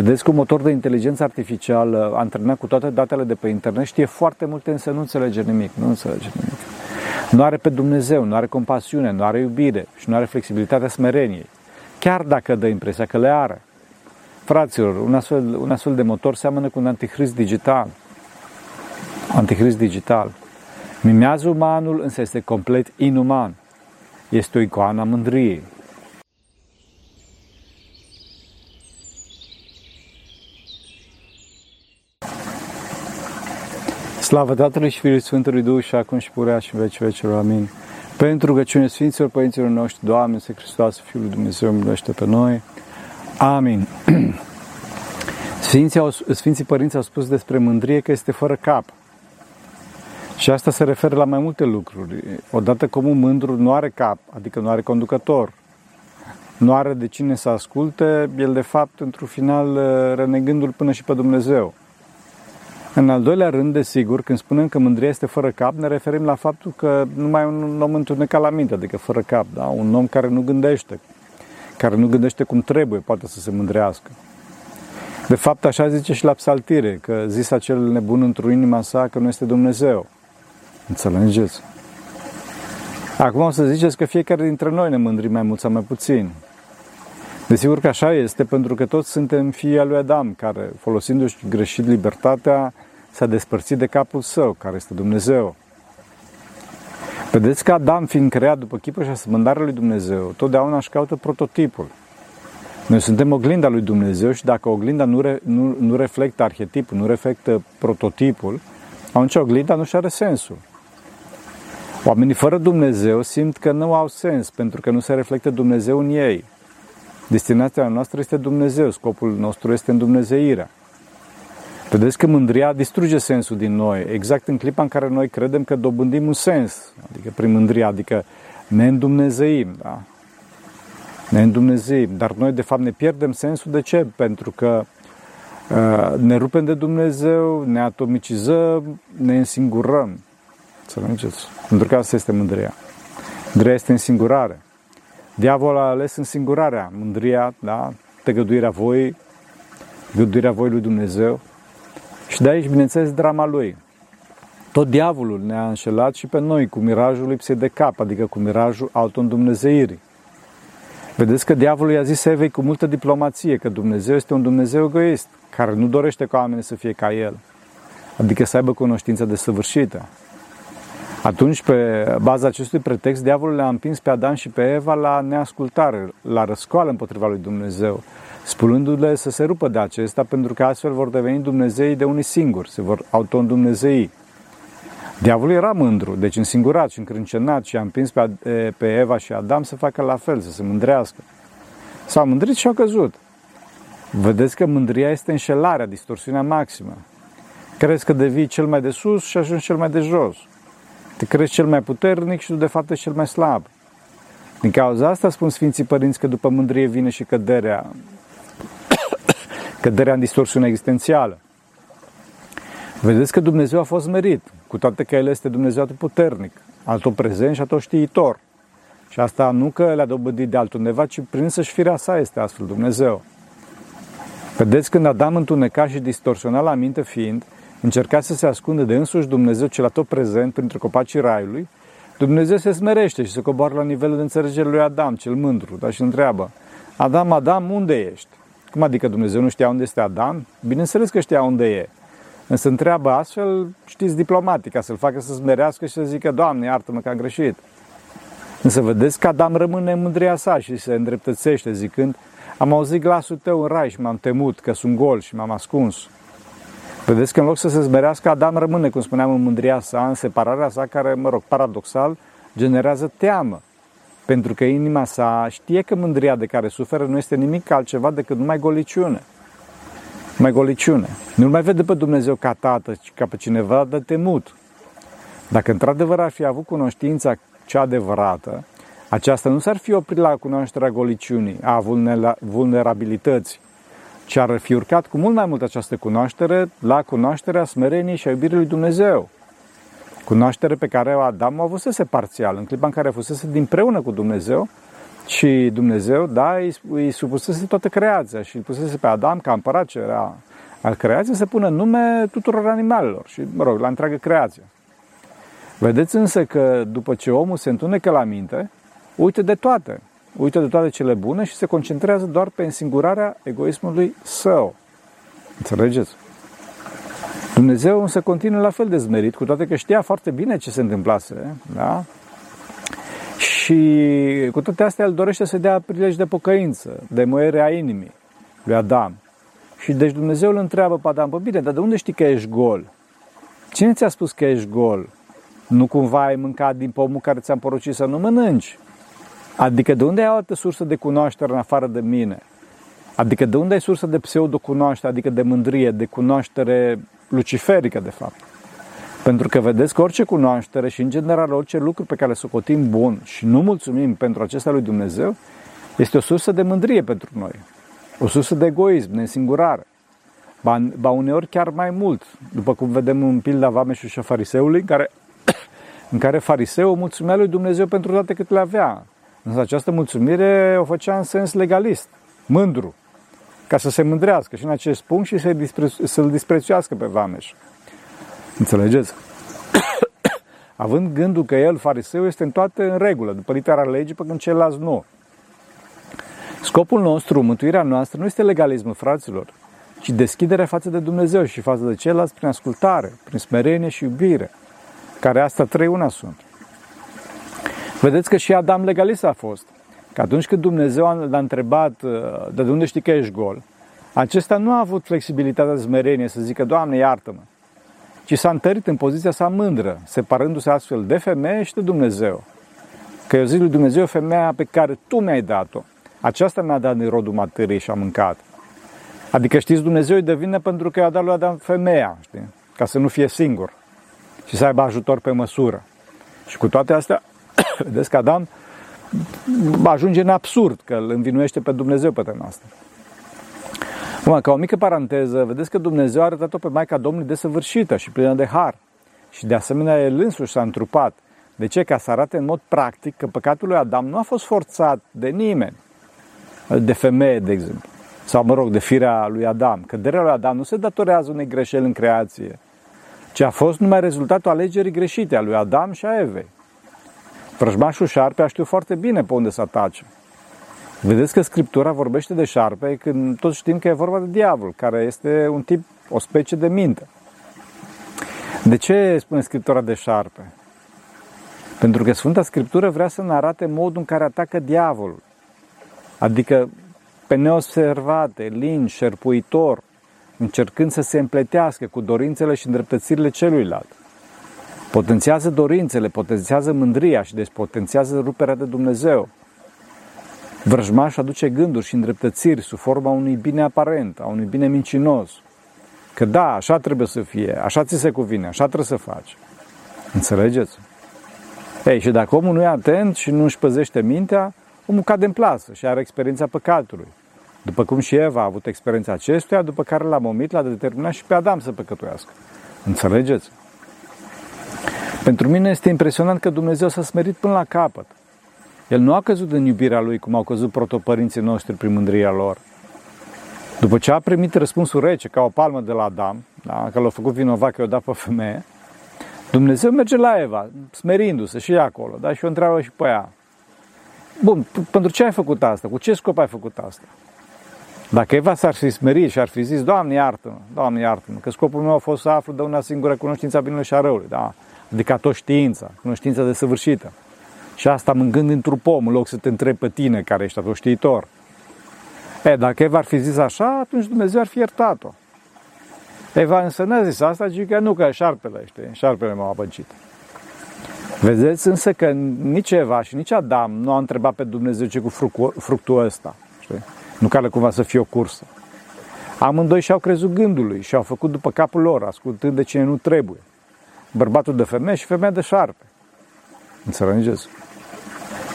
Vedeți că un motor de inteligență artificială antrenat cu toate datele de pe internet știe foarte multe, însă nu înțelege nimic. Nu înțelege nimic. Nu are pe Dumnezeu, nu are compasiune, nu are iubire și nu are flexibilitatea smereniei. Chiar dacă dă impresia că le are. Fraților, un astfel, un astfel de motor seamănă cu un antichrist digital. Antichrist digital. Mimează umanul, însă este complet inuman. Este o icoană a mândriei. Slavă Tatălui și Fiului Sfântului Duh și acum și purea și în veci vecilor. Amin. Pentru rugăciune Sfinților Părinților noștri, Doamne, să Hristos, Fiul lui Dumnezeu, miluiește pe noi. Amin. Sfinții, au, Sfinții Părinți au spus despre mândrie că este fără cap. Și asta se referă la mai multe lucruri. Odată cum un mândru nu are cap, adică nu are conducător, nu are de cine să asculte, el de fapt, într-un final, renegându-l până și pe Dumnezeu. În al doilea rând, desigur, când spunem că mândria este fără cap, ne referim la faptul că nu mai e un om întunecat la minte, adică fără cap, da? un om care nu gândește, care nu gândește cum trebuie, poate să se mândrească. De fapt, așa zice și la psaltire, că zis acel nebun într-o inima sa că nu este Dumnezeu. Înțelegeți? Acum o să ziceți că fiecare dintre noi ne mândrim mai mult sau mai puțin. Desigur că așa este, pentru că toți suntem fii al lui Adam, care, folosindu-și greșit libertatea, s-a despărțit de capul său, care este Dumnezeu. Vedeți că Adam, fiind creat după chipul și asemănarea lui Dumnezeu, totdeauna își caută prototipul. Noi suntem oglinda lui Dumnezeu și dacă oglinda nu, re, nu, nu reflectă arhetipul, nu reflectă prototipul, atunci oglinda nu și are sensul. Oamenii fără Dumnezeu simt că nu au sens pentru că nu se reflectă Dumnezeu în ei. Destinația noastră este Dumnezeu, scopul nostru este în Dumnezeirea. Vedeți că mândria distruge sensul din noi, exact în clipa în care noi credem că dobândim un sens, adică prin mândria, adică ne îndumnezeim, da? Ne îndumnezeim, dar noi de fapt ne pierdem sensul. De ce? Pentru că uh, ne rupem de Dumnezeu, ne atomicizăm, ne însingurăm. Să înțelegeți? Pentru că asta este mândria. Mândria este însingurare. Diavolul a ales însingurarea, mândria, da? tăgăduirea voi, găduirea voi lui Dumnezeu. Și de aici, bineînțeles, drama lui. Tot diavolul ne-a înșelat și pe noi cu mirajul lipsei de cap, adică cu mirajul auto-îndumnezeirii. Vedeți că diavolul i-a zis Evei cu multă diplomație că Dumnezeu este un Dumnezeu egoist, care nu dorește ca oamenii să fie ca El, adică să aibă cunoștință desăvârșită. Atunci, pe baza acestui pretext, diavolul le-a împins pe Adam și pe Eva la neascultare, la răscoală împotriva lui Dumnezeu, spunându-le să se rupă de acesta, pentru că astfel vor deveni Dumnezei de unii singuri, se vor auto-îndumnezei. Diavolul era mândru, deci însingurat și încrâncenat și a împins pe, pe Eva și Adam să facă la fel, să se mândrească. S-au mândrit și au căzut. Vedeți că mândria este înșelarea, distorsiunea maximă. Crezi că devii cel mai de sus și ajungi cel mai de jos. Te crezi cel mai puternic și tu de fapt ești cel mai slab. Din cauza asta spun Sfinții Părinți că după mândrie vine și căderea, căderea în distorsiune existențială. Vedeți că Dumnezeu a fost merit, cu toate că El este Dumnezeu atât puternic, altul prezent și atât știitor. Și asta nu că le-a dobândit de altundeva, ci prin să-și firea sa este astfel Dumnezeu. Vedeți când Adam întuneca și distorsiona la minte fiind, încerca să se ascundă de însuși Dumnezeu cel tot prezent printre copacii raiului, Dumnezeu se smerește și se coboară la nivelul de înțelegere lui Adam, cel mândru, dar și întreabă, Adam, Adam, unde ești? Cum adică Dumnezeu nu știa unde este Adam? Bineînțeles că știa unde e. Însă întreabă astfel, știți, diplomatic, ca să-l facă să smerească și să zică, Doamne, iartă-mă că am greșit. Însă vedeți că Adam rămâne în mândria sa și se îndreptățește zicând, am auzit glasul tău în rai și m-am temut că sunt gol și m-am ascuns. Vedeți că în loc să se zmerească, Adam rămâne, cum spuneam, în mândria sa, în separarea sa, care, mă rog, paradoxal, generează teamă. Pentru că inima sa știe că mândria de care suferă nu este nimic altceva decât numai goliciune. Numai goliciune. Nu mai vede pe Dumnezeu ca tată, ci ca pe cineva de temut. Dacă într-adevăr ar fi avut cunoștința cea adevărată, aceasta nu s-ar fi oprit la cunoașterea goliciunii, a vulnerabilității, ci ar fi urcat cu mult mai mult această cunoaștere la cunoașterea smereniei și a iubirii lui Dumnezeu. Cunoaștere pe care Adam o avusese parțial, în clipa în care fusese din preună cu Dumnezeu Și Dumnezeu, da, îi, îi supusese toată creația și îi pusese pe Adam ca împărat ce era al creației să pună nume tuturor animalelor și, mă rog, la întreagă creație. Vedeți însă că după ce omul se întunecă la minte, uită de toate. Uită de toate cele bune și se concentrează doar pe însingurarea egoismului său. Înțelegeți? Dumnezeu însă continuă la fel de zmerit, cu toate că știa foarte bine ce se întâmplase, da? Și cu toate astea el dorește să dea prilej de pocăință, de moere a inimii lui Adam. Și deci Dumnezeu îl întreabă pe Adam, bine, dar de unde știi că ești gol? Cine ți-a spus că ești gol? Nu cumva ai mâncat din pomul care ți-am porucit să nu mănânci? Adică de unde ai o altă sursă de cunoaștere în afară de mine? Adică de unde ai sursă de pseudo-cunoaștere, adică de mândrie, de cunoaștere luciferică, de fapt? Pentru că vedeți că orice cunoaștere și, în general, orice lucru pe care le socotim bun și nu mulțumim pentru acesta lui Dumnezeu, este o sursă de mândrie pentru noi. O sursă de egoism, de însingurare. Ba, ba uneori chiar mai mult, după cum vedem în pilda Vameșul și a fariseului, în care, în care fariseul mulțumea lui Dumnezeu pentru toate cât le avea. Însă această mulțumire o făcea în sens legalist, mândru, ca să se mândrească și în acest punct și să-l, disprețu- să disprețuiască pe Vameș. Înțelegeți? Având gândul că el, fariseu, este în toate în regulă, după litera legii, pe când ceilalți nu. Scopul nostru, mântuirea noastră, nu este legalismul, fraților, ci deschiderea față de Dumnezeu și față de ceilalți prin ascultare, prin smerenie și iubire, care asta trei una sunt. Vedeți că și Adam legalist a fost. Că atunci când Dumnezeu l-a întrebat uh, de unde știi că ești gol, acesta nu a avut flexibilitatea de smerenie să zică, Doamne, iartă-mă, ci s-a întărit în poziția sa mândră, separându-se astfel de femeie și de Dumnezeu. Că eu zic lui Dumnezeu, femeia pe care tu mi-ai dat-o, aceasta mi-a dat din rodul materiei și a mâncat. Adică știți, Dumnezeu îi devine pentru că i-a dat lui Adam femeia, știi? ca să nu fie singur și să aibă ajutor pe măsură. Și cu toate astea, vedeți că Adam ajunge în absurd, că îl învinuiește pe Dumnezeu pe tema asta. Acum, ca o mică paranteză, vedeți că Dumnezeu a arătat-o pe Maica Domnului desăvârșită și plină de har. Și de asemenea, el însuși s-a întrupat. De ce? Ca să arate în mod practic că păcatul lui Adam nu a fost forțat de nimeni, de femeie, de exemplu, sau, mă rog, de firea lui Adam. Căderea lui Adam nu se datorează unei greșeli în creație, ci a fost numai rezultatul alegerii greșite a lui Adam și a Evei. Vrăjmașul șarpe a știut foarte bine pe unde să atace. Vedeți că Scriptura vorbește de șarpe când toți știm că e vorba de diavol, care este un tip, o specie de minte. De ce spune Scriptura de șarpe? Pentru că Sfânta Scriptură vrea să ne arate modul în care atacă diavolul. Adică pe neobservate, lin, șerpuitor, încercând să se împletească cu dorințele și îndreptățirile celuilalt. Potențiază dorințele, potențiază mândria și despotențiază ruperea de Dumnezeu. Vrăjmaș aduce gânduri și îndreptățiri sub forma unui bine aparent, a unui bine mincinos. Că da, așa trebuie să fie, așa ți se cuvine, așa trebuie să faci. Înțelegeți? Ei, și dacă omul nu e atent și nu își păzește mintea, omul cade în plasă și are experiența păcatului. După cum și Eva a avut experiența acestuia, după care l-a momit, l-a determinat și pe Adam să păcătuiască. Înțelegeți? Pentru mine este impresionant că Dumnezeu s-a smerit până la capăt. El nu a căzut în iubirea lui cum au căzut protopărinții noștri prin mândria lor. După ce a primit răspunsul rece ca o palmă de la Adam, da, că l-a făcut vinovat că i-a dat pe femeie, Dumnezeu merge la Eva, smerindu-se și acolo, da, și o întreabă și pe ea. Bun, pentru ce ai făcut asta? Cu ce scop ai făcut asta? Dacă Eva s-ar fi smerit și ar fi zis, Doamne iartă-mă, Doamne iartă-mă, că scopul meu a fost să aflu de una singură cunoștința binelui și a răului, da? Adică tot știința, cunoștința desăvârșită. Și asta mângând într-un pom, în loc să te întrebi pe tine, care ești știitor. E, dacă Eva ar fi zis așa, atunci Dumnezeu ar fi iertat-o. Eva însă n-a zis asta, ci că nu, că șarpele, știi, șarpele m-a abăgit. Vedeți însă că nici Eva și nici Adam nu au întrebat pe Dumnezeu ce cu fructul ăsta, știi? Nu care cumva să fie o cursă. Amândoi și-au crezut gândului și au făcut după capul lor, ascultând de cine nu trebuie. Bărbatul de femeie și femeia de șarpe. Înțelegeți?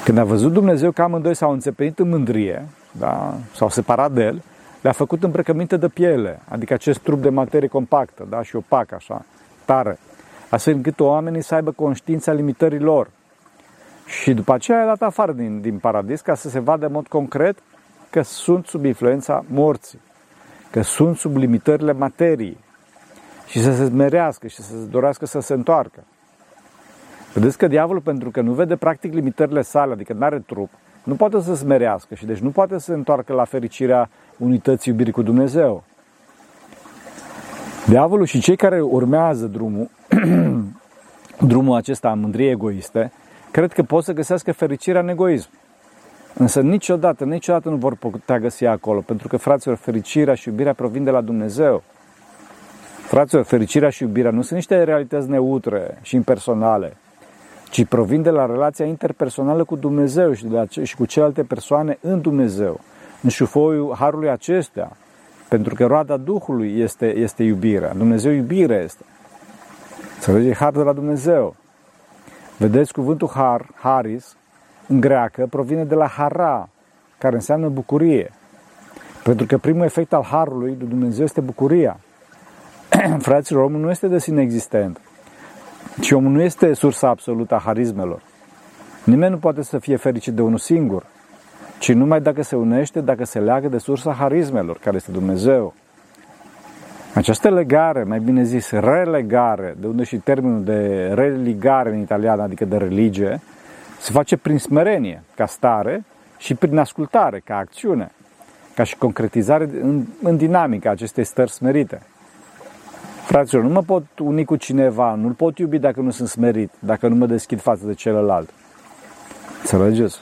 Când a văzut Dumnezeu că amândoi s-au înțepenit în mândrie, da? s-au separat de el, le-a făcut îmbrăcăminte de piele, adică acest trup de materie compactă da? și opac, așa, tare, astfel încât oamenii să aibă conștiința limitării lor Și după aceea a dat afară din, din paradis ca să se vadă în mod concret că sunt sub influența morții, că sunt sub limitările materiei și să se smerească și să se dorească să se întoarcă. Vedeți că diavolul, pentru că nu vede practic limitările sale, adică nu are trup, nu poate să se smerească și deci nu poate să se întoarcă la fericirea unității iubirii cu Dumnezeu. Diavolul și cei care urmează drumul, drumul acesta a mândriei egoiste, cred că pot să găsească fericirea în egoism. Însă niciodată, niciodată nu vor putea găsi acolo, pentru că, fraților, fericirea și iubirea provin de la Dumnezeu. Fraților, fericirea și iubirea nu sunt niște realități neutre și impersonale, ci provin de la relația interpersonală cu Dumnezeu și, de la, și cu celelalte persoane în Dumnezeu, în șufoiul harului acestea, pentru că roada Duhului este, este iubirea. Dumnezeu iubire este. Să vezi, har de la Dumnezeu. Vedeți, cuvântul har, haris, în greacă, provine de la hara, care înseamnă bucurie. Pentru că primul efect al harului lui Dumnezeu este bucuria. Fraților, omul nu este de sine existent, ci omul nu este sursa absolută a harismelor. Nimeni nu poate să fie fericit de unul singur, ci numai dacă se unește, dacă se leagă de sursa harismelor, care este Dumnezeu. Această legare, mai bine zis, relegare, de unde și termenul de religare în italiană, adică de religie, se face prin smerenie, ca stare, și prin ascultare, ca acțiune, ca și concretizare în, în dinamica acestei stări smerite. Fraților, nu mă pot uni cu cineva, nu-l pot iubi dacă nu sunt smerit, dacă nu mă deschid față de celălalt. Înțelegeți?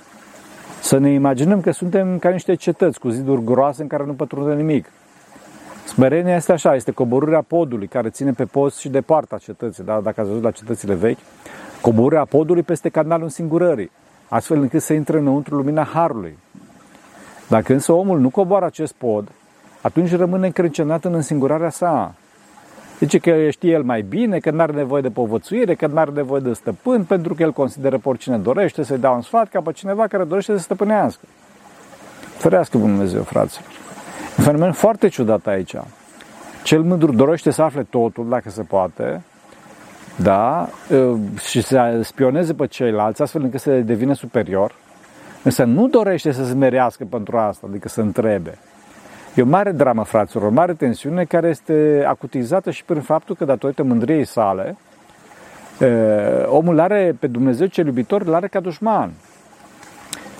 Să ne imaginăm că suntem ca niște cetăți cu ziduri groase în care nu pătrunde nimic. Smerenia este așa, este coborârea podului care ține pe post și de partea cetății, da? dacă ați văzut la cetățile vechi, coborârea podului peste canalul însingurării, astfel încât să intre înăuntru lumina Harului. Dacă însă omul nu coboară acest pod, atunci rămâne încrâncenat în însingurarea sa. Zice că știe el mai bine, că nu are nevoie de povățuire, că nu are nevoie de stăpân, pentru că el consideră pe oricine dorește să-i dea un sfat ca pe cineva care dorește să stăpânească. Ferească Bunul Dumnezeu, fraților. Un fenomen foarte ciudat aici. Cel mândru dorește să afle totul, dacă se poate, da, și să spioneze pe ceilalți, astfel încât să devină superior, însă nu dorește să se merească pentru asta, adică să întrebe. E o mare dramă, fraților, o mare tensiune care este acutizată și prin faptul că, datorită mândriei sale, omul are pe Dumnezeu cel iubitor, îl are ca dușman.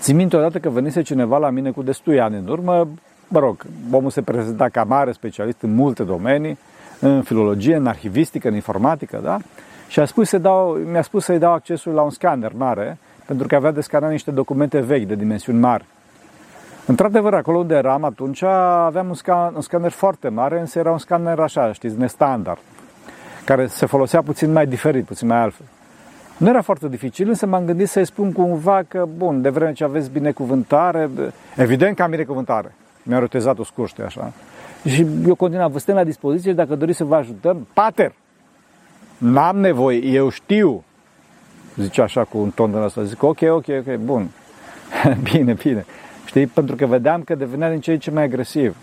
Țin minte odată că venise cineva la mine cu destui ani în urmă, mă rog, omul se prezenta ca mare specialist în multe domenii, în filologie, în arhivistică, în informatică, da? Și a spus să dau, mi-a spus să-i dau accesul la un scanner mare, pentru că avea de scanat niște documente vechi, de dimensiuni mari. Într-adevăr, acolo unde eram atunci, aveam un, scan, un scanner foarte mare, însă era un scanner așa, știți, nestandard, care se folosea puțin mai diferit, puțin mai altfel. Nu era foarte dificil, însă m-am gândit să-i spun cumva că, bun, de vreme ce aveți binecuvântare, evident că am binecuvântare. Mi-a rotezat o scurște așa. Și eu continuam, vă stăm la dispoziție dacă doriți să vă ajutăm. Pater, n-am nevoie, eu știu. Zice așa cu un ton de ăsta. Zic, ok, ok, ok, bun. bine, bine. Știi, pentru că vedeam că devenea din ce în ce mai agresiv.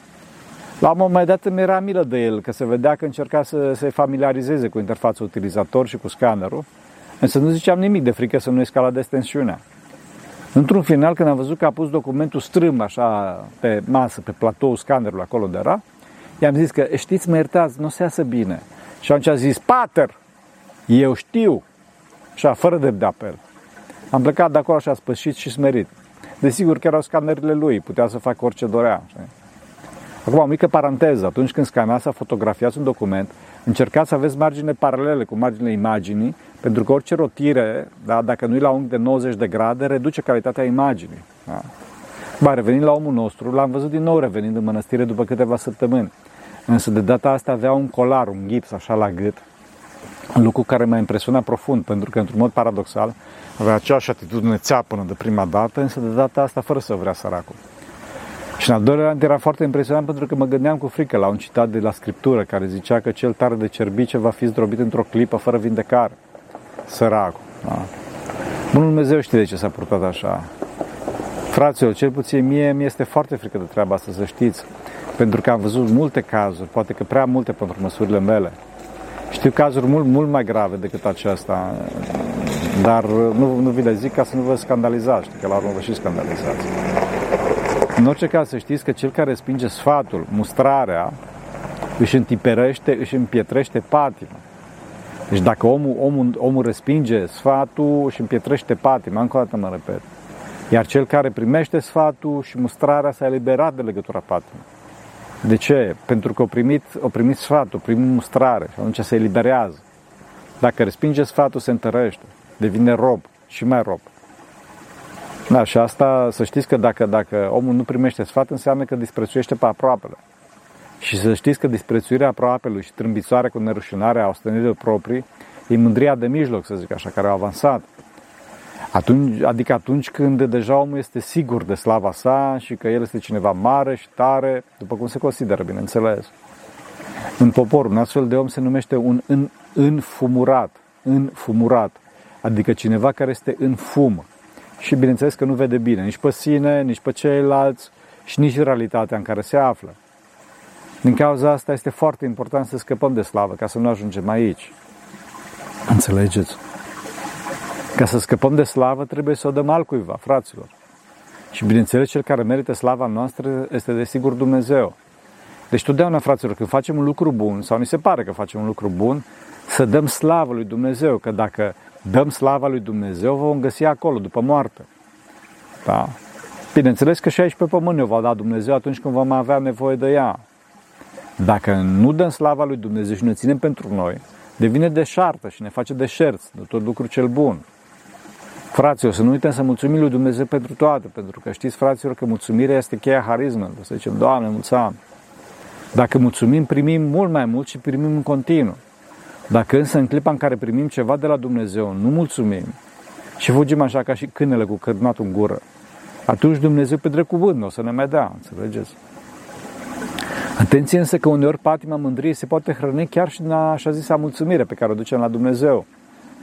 La un moment dat îmi era milă de el, că se vedea că încerca să se familiarizeze cu interfața utilizator și cu scannerul, însă nu ziceam nimic de frică să nu escaladez tensiunea. Într-un final, când am văzut că a pus documentul strâm așa pe masă, pe platou scannerul acolo de era, i-am zis că știți, mă iertați, nu se iasă bine. Și atunci a zis, pater, eu știu. Așa, fără de de apel. Am plecat de acolo așa spășit și smerit. Desigur că erau scanerele lui, putea să facă orice dorea. Acum, o mică paranteză. Atunci când scanați sau fotografiați un document, încercați să aveți margine paralele cu marginile imaginii, pentru că orice rotire, da, dacă nu e la unghi de 90 de grade, reduce calitatea imaginii. Da. Ba, revenind la omul nostru, l-am văzut din nou revenind în mănăstire după câteva săptămâni. Însă de data asta avea un colar, un gips așa la gât, un lucru care m-a impresionat profund, pentru că, într-un mod paradoxal, avea aceeași atitudine țeapănă de prima dată, însă de data asta fără să vrea săracul. Și în al doilea rând era foarte impresionant pentru că mă gândeam cu frică la un citat de la Scriptură care zicea că cel tare de cerbice va fi zdrobit într-o clipă fără vindecare. Săracul. Da? Bunul Dumnezeu știe de ce s-a purtat așa. Fraților, cel puțin mie mi este foarte frică de treaba asta, să știți. Pentru că am văzut multe cazuri, poate că prea multe pentru măsurile mele. Știu cazuri mult, mult mai grave decât aceasta Dar nu, nu vi le zic ca să nu vă scandalizați, știi, că la urmă vă și scandalizați. În orice caz să știți că cel care spinge sfatul, mustrarea, își întiperește, își împietrește patima. Deci dacă omul, omul, omul respinge sfatul, își împietrește patima, încă o dată mă repet. Iar cel care primește sfatul și mustrarea s-a eliberat de legătura patimă. De ce? Pentru că o primit, o primit sfatul, o primit mustrare și atunci se eliberează. Dacă respinge sfatul, se întărește, devine rob și mai rob. Da, și asta să știți că dacă, dacă omul nu primește sfat, înseamnă că disprețuiește pe aproapele. Și să știți că disprețuirea aproapelui și trâmbițoarea cu nerușinarea ostenirilor proprii e mândria de mijloc, să zic așa, care a avansat. Atunci, adică atunci când deja omul este sigur de slava sa și că el este cineva mare și tare, după cum se consideră, bineînțeles. În popor, un astfel de om se numește un în, înfumurat, înfumurat, adică cineva care este în fum. Și bineînțeles că nu vede bine nici pe sine, nici pe ceilalți și nici realitatea în care se află. Din cauza asta este foarte important să scăpăm de slavă, ca să nu ajungem aici. Înțelegeți? Ca să scăpăm de slavă, trebuie să o dăm altcuiva, fraților. Și bineînțeles, cel care merită slava noastră este desigur Dumnezeu. Deci totdeauna, fraților, când facem un lucru bun, sau ni se pare că facem un lucru bun, să dăm slavă lui Dumnezeu, că dacă dăm slava lui Dumnezeu, vom găsi acolo, după moarte. Da? Bineînțeles că și aici pe pământ ne va da Dumnezeu atunci când vom avea nevoie de ea. Dacă nu dăm slava lui Dumnezeu și ne ținem pentru noi, devine deșartă și ne face deșerț de tot lucru cel bun. Fraților, să nu uităm să mulțumim lui Dumnezeu pentru toate, pentru că știți, fraților, că mulțumirea este cheia harismelor. Să zicem, Doamne, mulțumim. Dacă mulțumim, primim mult mai mult și primim în continuu. Dacă însă în clipa în care primim ceva de la Dumnezeu, nu mulțumim și fugim așa ca și câinele cu cărnatul în gură, atunci Dumnezeu pe drept cuvânt nu o să ne mai dea, înțelegeți? Atenție însă că uneori patima mândriei se poate hrăni chiar și din așa zisa mulțumire pe care o ducem la Dumnezeu.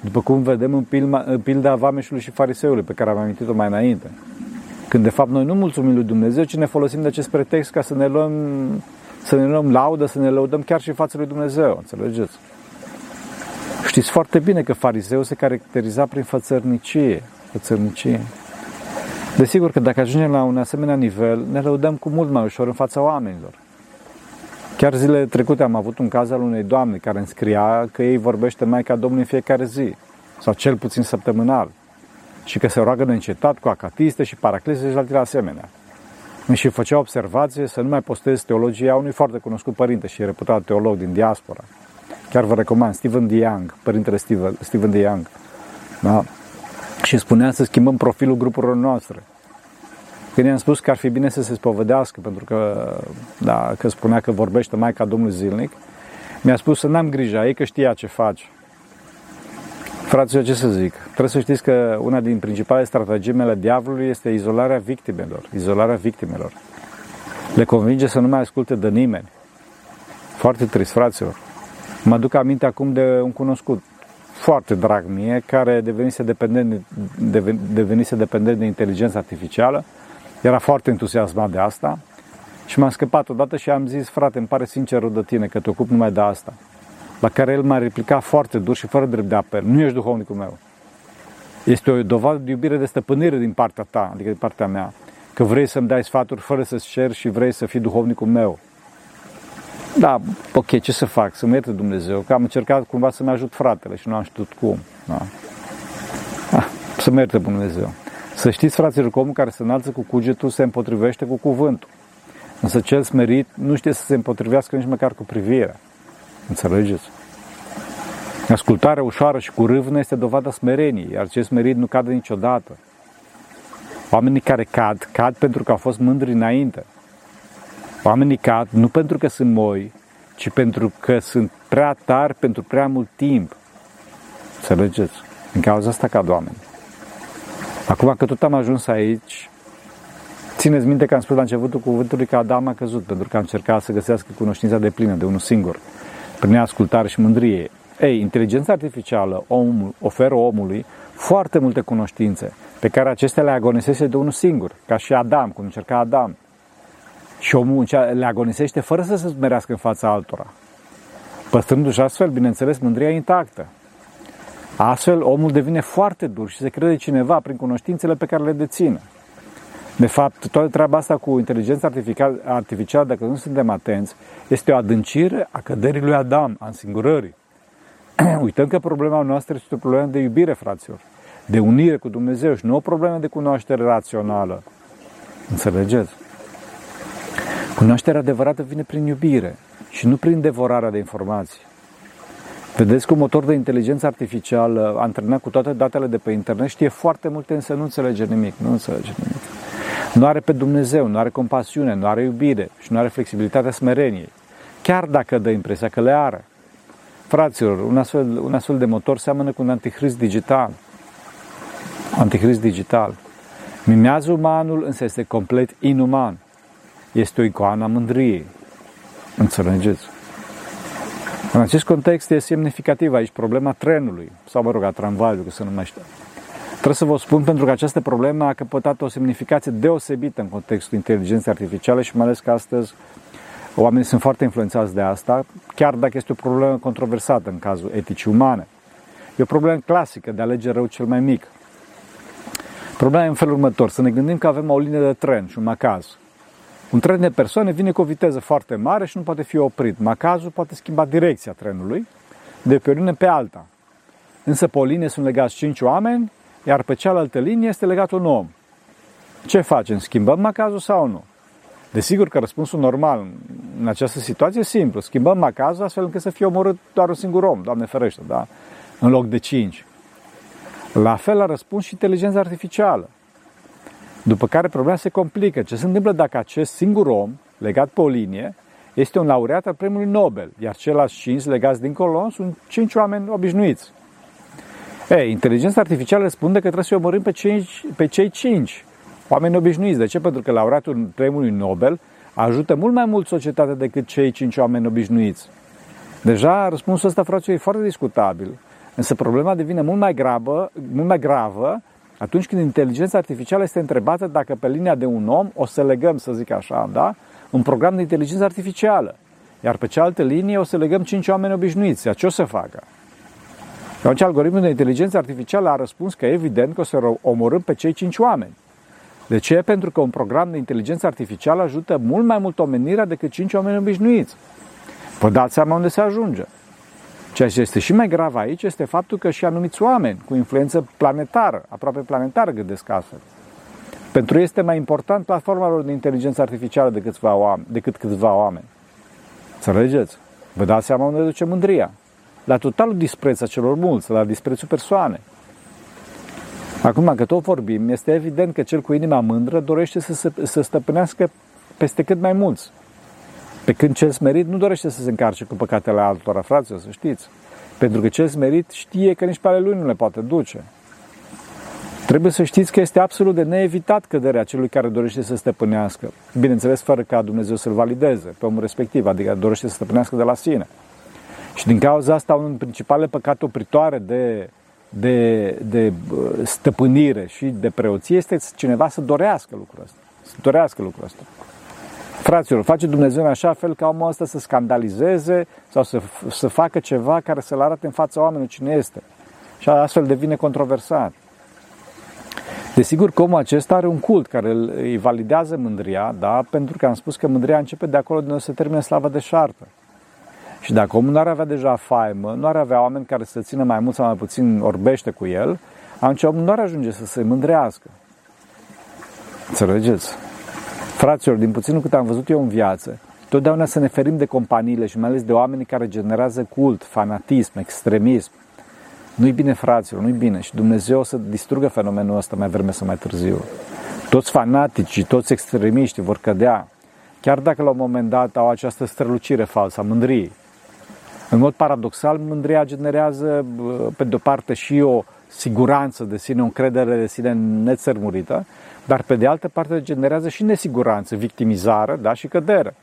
După cum vedem în, pilma, în pilda vameșului și fariseului pe care am amintit-o mai înainte. Când de fapt noi nu mulțumim lui Dumnezeu, ci ne folosim de acest pretext ca să ne luăm, să ne luăm laudă, să ne lăudăm chiar și față lui Dumnezeu. Înțelegeți? Știți foarte bine că fariseul se caracteriza prin fățărnicie. fățărnicie. Desigur că dacă ajungem la un asemenea nivel, ne lăudăm cu mult mai ușor în fața oamenilor. Chiar zilele trecute am avut un caz al unei doamne care îmi scria că ei vorbește Maica Domnului în fiecare zi, sau cel puțin săptămânal, și că se roagă de încetat cu acatiste și paraclise și altele asemenea. Și făcea observație să nu mai postez teologia unui foarte cunoscut părinte și reputat teolog din diaspora. Chiar vă recomand, Stephen DeYoung, părintele Stephen, Stephen DeYoung. Da? Și spunea să schimbăm profilul grupurilor noastre. Când i-am spus că ar fi bine să se spovedească, pentru că, da, că spunea că vorbește Maica Domnului zilnic, mi-a spus să n-am grijă, ei că știa ce faci. Fraților, ce să zic? Trebuie să știți că una din principalele strategiile diavolului este izolarea victimelor. Izolarea victimelor. Le convinge să nu mai asculte de nimeni. Foarte trist, fraților. Mă aduc aminte acum de un cunoscut foarte drag mie, care devenise dependent, devenise dependent de inteligență artificială era foarte entuziasmat de asta și m-am scăpat odată și am zis, frate, îmi pare sincer de tine că te ocupi numai de asta. La care el m-a replicat foarte dur și fără drept de apel. Nu ești duhovnicul meu. Este o dovadă de iubire, de stăpânire din partea ta, adică din partea mea. Că vrei să-mi dai sfaturi fără să-ți cer și vrei să fii duhovnicul meu. Da, ok, ce să fac? Să mă ierte Dumnezeu, că am încercat cumva să-mi ajut fratele și nu am știut cum. Da. Ah, să mă ierte Dumnezeu. Să știți, fraților, că omul care se înalță cu cugetul se împotrivește cu cuvântul. Însă cel smerit nu știe să se împotrivească nici măcar cu privirea. Înțelegeți? Ascultarea ușoară și cu râvnă este dovada smereniei, iar cel smerit nu cade niciodată. Oamenii care cad, cad pentru că au fost mândri înainte. Oamenii cad nu pentru că sunt moi, ci pentru că sunt prea tari pentru prea mult timp. Înțelegeți? În cauza asta cad oameni. Acum că tot am ajuns aici, țineți minte că am spus la începutul cuvântului că Adam a căzut, pentru că am încercat să găsească cunoștința de plină de unul singur, prin ascultare și mândrie. Ei, inteligența artificială omul, oferă omului foarte multe cunoștințe, pe care acestea le agonisește de unul singur, ca și Adam, cum încerca Adam. Și omul le agonisește fără să se smerească în fața altora, păstrându-și astfel, bineînțeles, mândria intactă. Astfel, omul devine foarte dur și se crede cineva prin cunoștințele pe care le deține. De fapt, toată treaba asta cu inteligența artificială, dacă nu suntem atenți, este o adâncire a căderii lui Adam, a însingurării. Uităm că problema noastră este o problemă de iubire, fraților, de unire cu Dumnezeu și nu o problemă de cunoaștere rațională. Înțelegeți? Cunoașterea adevărată vine prin iubire și nu prin devorarea de informații. Vedeți că un motor de inteligență artificială antrenat cu toate datele de pe internet știe foarte multe, însă nu înțelege nimic. Nu înțelege nimic. Nu are pe Dumnezeu, nu are compasiune, nu are iubire și nu are flexibilitatea smereniei. Chiar dacă dă impresia că le are. Fraților, un astfel, un astfel de motor seamănă cu un antichrist digital. Antichrist digital. Mimează umanul, însă este complet inuman. Este o icoană a mândriei. Înțelegeți? În acest context este semnificativ aici problema trenului, sau mă rog, a tramvaiului, că se numește. Trebuie să vă spun pentru că această problemă a căpătat o semnificație deosebită în contextul inteligenței artificiale și mai ales că astăzi oamenii sunt foarte influențați de asta, chiar dacă este o problemă controversată în cazul eticii umane. E o problemă clasică de a alege rău cel mai mic. Problema e în felul următor, să ne gândim că avem o linie de tren și un macaz. Un tren de persoane vine cu o viteză foarte mare și nu poate fi oprit. Macazul poate schimba direcția trenului de pe o linie pe alta. Însă pe o linie sunt legați 5 oameni, iar pe cealaltă linie este legat un om. Ce facem? Schimbăm macazul sau nu? Desigur că răspunsul normal în această situație e simplu. Schimbăm macazul astfel încât să fie omorât doar un singur om, Doamne ferește, da? în loc de cinci. La fel a răspuns și inteligența artificială. După care problema se complică. Ce se întâmplă dacă acest singur om, legat pe o linie, este un laureat al premiului Nobel, iar ceilalți cinci legați dincolo sunt cinci oameni obișnuiți. Ei, inteligența artificială răspunde că trebuie să omorâm pe cei, pe cei cinci oameni obișnuiți. De ce? Pentru că laureatul premiului Nobel ajută mult mai mult societatea decât cei cinci oameni obișnuiți. Deja răspunsul ăsta, fraților, e foarte discutabil. Însă problema devine mult mai, gravă, mult mai gravă atunci când inteligența artificială este întrebată dacă pe linia de un om o să legăm, să zic așa, da? un program de inteligență artificială. Iar pe cealaltă linie o să legăm cinci oameni obișnuiți. Ce o să facă? Atunci algoritmul de inteligență artificială a răspuns că evident că o să omorâm pe cei cinci oameni. De ce? Pentru că un program de inteligență artificială ajută mult mai mult omenirea decât cinci oameni obișnuiți. Vă dați seama unde se ajunge. Ceea ce este și mai grav aici este faptul că și anumiți oameni cu influență planetară, aproape planetară, gândesc astfel. Pentru ei este mai important platforma lor de inteligență artificială decât câțiva oameni. Decât câțiva oameni. Înțelegeți? Vă dați seama unde duce mândria. La totalul dispreț a celor mulți, la disprețul persoane. Acum, că tot vorbim, este evident că cel cu inima mândră dorește să, se, să stăpânească peste cât mai mulți. Pe când cel smerit nu dorește să se încarce cu păcatele altora, fraților, să știți. Pentru că cel smerit știe că nici pe ale lui nu le poate duce. Trebuie să știți că este absolut de neevitat căderea celui care dorește să stăpânească. Bineînțeles, fără ca Dumnezeu să-l valideze pe omul respectiv, adică dorește să stăpânească de la sine. Și din cauza asta, unul din principalele păcate opritoare de, de, de stăpânire și de preoție este cineva să dorească lucrul ăsta. Să dorească lucrul ăsta. Fraților, face Dumnezeu în așa fel ca omul ăsta să scandalizeze sau să, să facă ceva care să-l arate în fața oamenilor cine este. Și astfel devine controversat. Desigur că omul acesta are un cult care îi validează mândria, da? pentru că am spus că mândria începe de acolo de unde se termină slava de șartă. Și dacă omul nu ar avea deja faimă, nu ar avea oameni care să țină mai mult sau mai puțin orbește cu el, atunci omul nu ar ajunge să se mândrească. Înțelegeți? Fraților, din puținul cât am văzut eu în viață, totdeauna să ne ferim de companiile și mai ales de oamenii care generează cult, fanatism, extremism. Nu-i bine, fraților, nu-i bine. Și Dumnezeu o să distrugă fenomenul ăsta mai vreme sau mai târziu. Toți fanaticii, toți extremiștii vor cădea, chiar dacă la un moment dat au această strălucire falsă a mândriei. În mod paradoxal, mândria generează, pe de-o parte, și o siguranță de sine, o încredere de sine nețărmurită, dar pe de altă parte generează și nesiguranță, victimizare da, și cădere.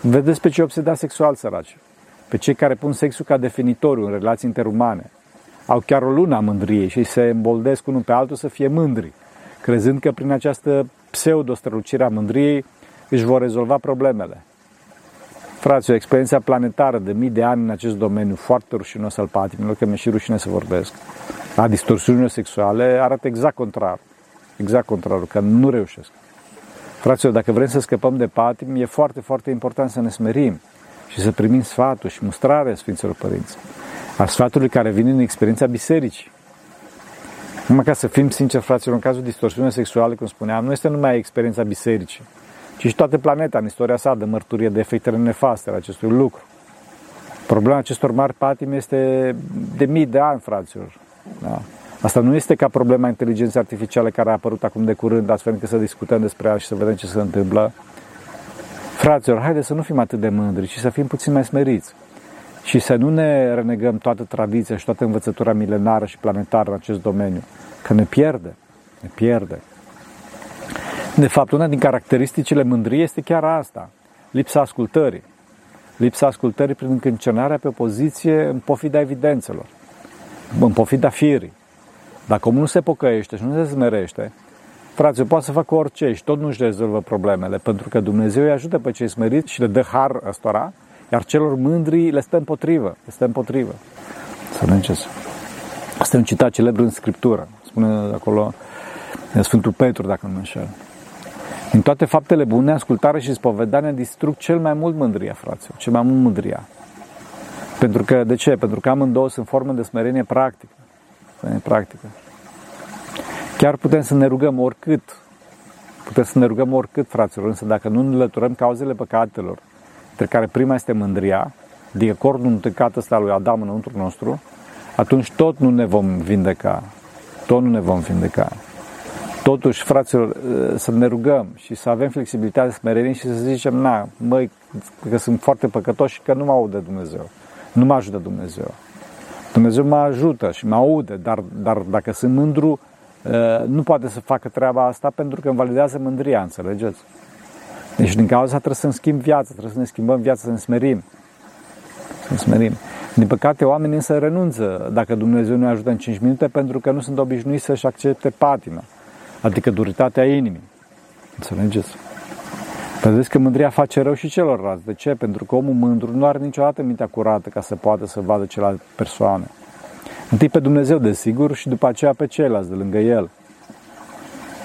Vedeți pe ce obsedați sexual săraci, pe cei care pun sexul ca definitoriu în relații interumane. Au chiar o lună a mândriei și se îmboldesc unul pe altul să fie mândri, crezând că prin această pseudo-strălucire a mândriei își vor rezolva problemele. Fraților, experiența planetară de mii de ani în acest domeniu foarte rușinos al patimilor, că mi-e și rușine să vorbesc, a distorsiunilor sexuale, arată exact contrar. Exact contrarul, că nu reușesc. Fraților, dacă vrem să scăpăm de patim, e foarte, foarte important să ne smerim și să primim sfatul și mustrarea Sfinților Părinți. A sfatului care vine în experiența bisericii. Numai ca să fim sinceri, fraților, în cazul distorsiunii sexuale, cum spuneam, nu este numai experiența bisericii, ci și toată planeta în istoria sa de mărturie de efectele nefaste ale acestui lucru. Problema acestor mari patimi este de mii de ani, fraților. Da? Asta nu este ca problema inteligenței artificiale care a apărut acum de curând, astfel încât să discutăm despre ea și să vedem ce se întâmplă. Fraților, haideți să nu fim atât de mândri, ci să fim puțin mai smeriți. Și să nu ne renegăm toată tradiția și toată învățătura milenară și planetară în acest domeniu, că ne pierde, ne pierde. De fapt, una din caracteristicile mândriei este chiar asta, lipsa ascultării. Lipsa ascultării prin încâncenarea pe o poziție în pofida evidențelor, în pofida firii. Dacă omul nu se pocăiește și nu se smerește, frate, poate să facă orice și tot nu își rezolvă problemele, pentru că Dumnezeu îi ajută pe cei smeriți și le dă har ăstora, iar celor mândri le stă împotrivă, le stă împotrivă. Să mergeți. Asta e un citat celebru în Scriptură. Spune acolo Sfântul Petru, dacă nu mă înșel. În toate faptele bune, ascultare și spovedania distrug cel mai mult mândria, fraților, cel mai mult mândria. Pentru că, de ce? Pentru că amândouă sunt forme de smerenie practică. Smerenie practică. Chiar putem să ne rugăm oricât, putem să ne rugăm oricât, fraților, însă dacă nu înlăturăm cauzele păcatelor, între care prima este mândria, adică cordul întâlcat ăsta lui Adam înăuntru nostru, atunci tot nu ne vom vindeca. Tot nu ne vom vindeca. Totuși, fraților, să ne rugăm și să avem flexibilitate, smerenie și să zicem, na, măi, că sunt foarte păcătoși și că nu mă aude Dumnezeu. Nu mă ajută Dumnezeu. Dumnezeu mă ajută și mă aude, dar, dar dacă sunt mândru, nu poate să facă treaba asta pentru că îmi validează mândria, înțelegeți? Deci din cauza trebuie să-mi schimb viața, trebuie să ne schimbăm viața, să ne smerim. Să ne smerim. Din păcate, oamenii însă renunță dacă Dumnezeu nu ajută în 5 minute pentru că nu sunt obișnuiți să-și accepte patima, adică duritatea inimii. Înțelegeți? Vedeți că mândria face rău și celorlalți. De ce? Pentru că omul mândru nu are niciodată mintea curată ca să poată să vadă celelalte persoane. Întâi pe Dumnezeu, desigur, și după aceea pe ceilalți de lângă El.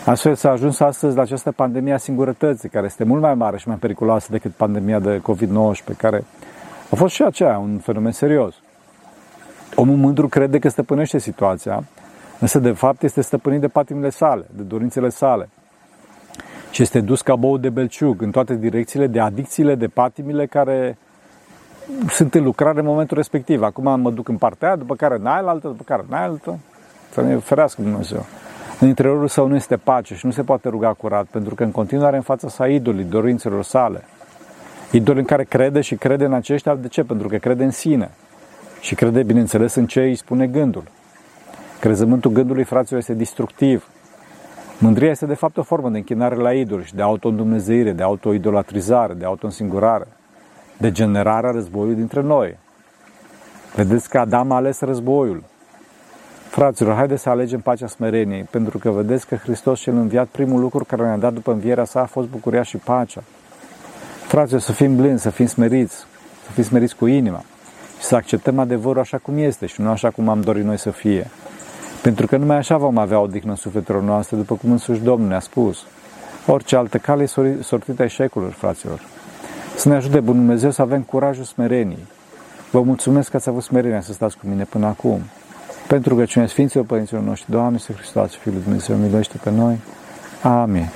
Astfel s-a ajuns astăzi la această pandemie a singurătății, care este mult mai mare și mai periculoasă decât pandemia de COVID-19, care a fost și aceea un fenomen serios. Omul mândru crede că stăpânește situația, însă de fapt este stăpânit de patimile sale, de dorințele sale. Și este dus ca bou de belciug în toate direcțiile de adicțiile, de patimile care sunt în lucrare în momentul respectiv. Acum mă duc în partea aia, după care în aia altă, după care în aia altă. Să ne ferească Dumnezeu. În interiorul său nu este pace și nu se poate ruga curat, pentru că în continuare în fața sa idolii, dorințelor sale. Idoli în care crede și crede în aceștia, de ce? Pentru că crede în sine. Și crede, bineînțeles, în ce îi spune gândul. Crezământul gândului, fraților, este destructiv. Mândria este, de fapt, o formă de închinare la idol și de auto-îndumnezeire, de auto-idolatrizare, de auto-însigurare, de generarea războiului dintre noi. Vedeți că Adam a ales războiul. Fraților, haideți să alegem pacea smereniei, pentru că vedeți că Hristos cel înviat, primul lucru care ne-a dat după învierea sa a fost bucuria și pacea. Fraților, să fim blânzi, să fim smeriți, să fim smeriți cu inima și să acceptăm adevărul așa cum este și nu așa cum am dorit noi să fie. Pentru că numai așa vom avea odihnă în sufletelor noastre, după cum însuși Domnul ne-a spus. Orice altă cale e sortită eșecurilor, fraților. Să ne ajute Bunul Dumnezeu să avem curajul smereniei. Vă mulțumesc că ați avut smerenia să stați cu mine până acum. Pentru că cine Sfinților Părinților noștri, Doamne, Hristos, Fiul lui Dumnezeu, miluiește pe noi. Amin.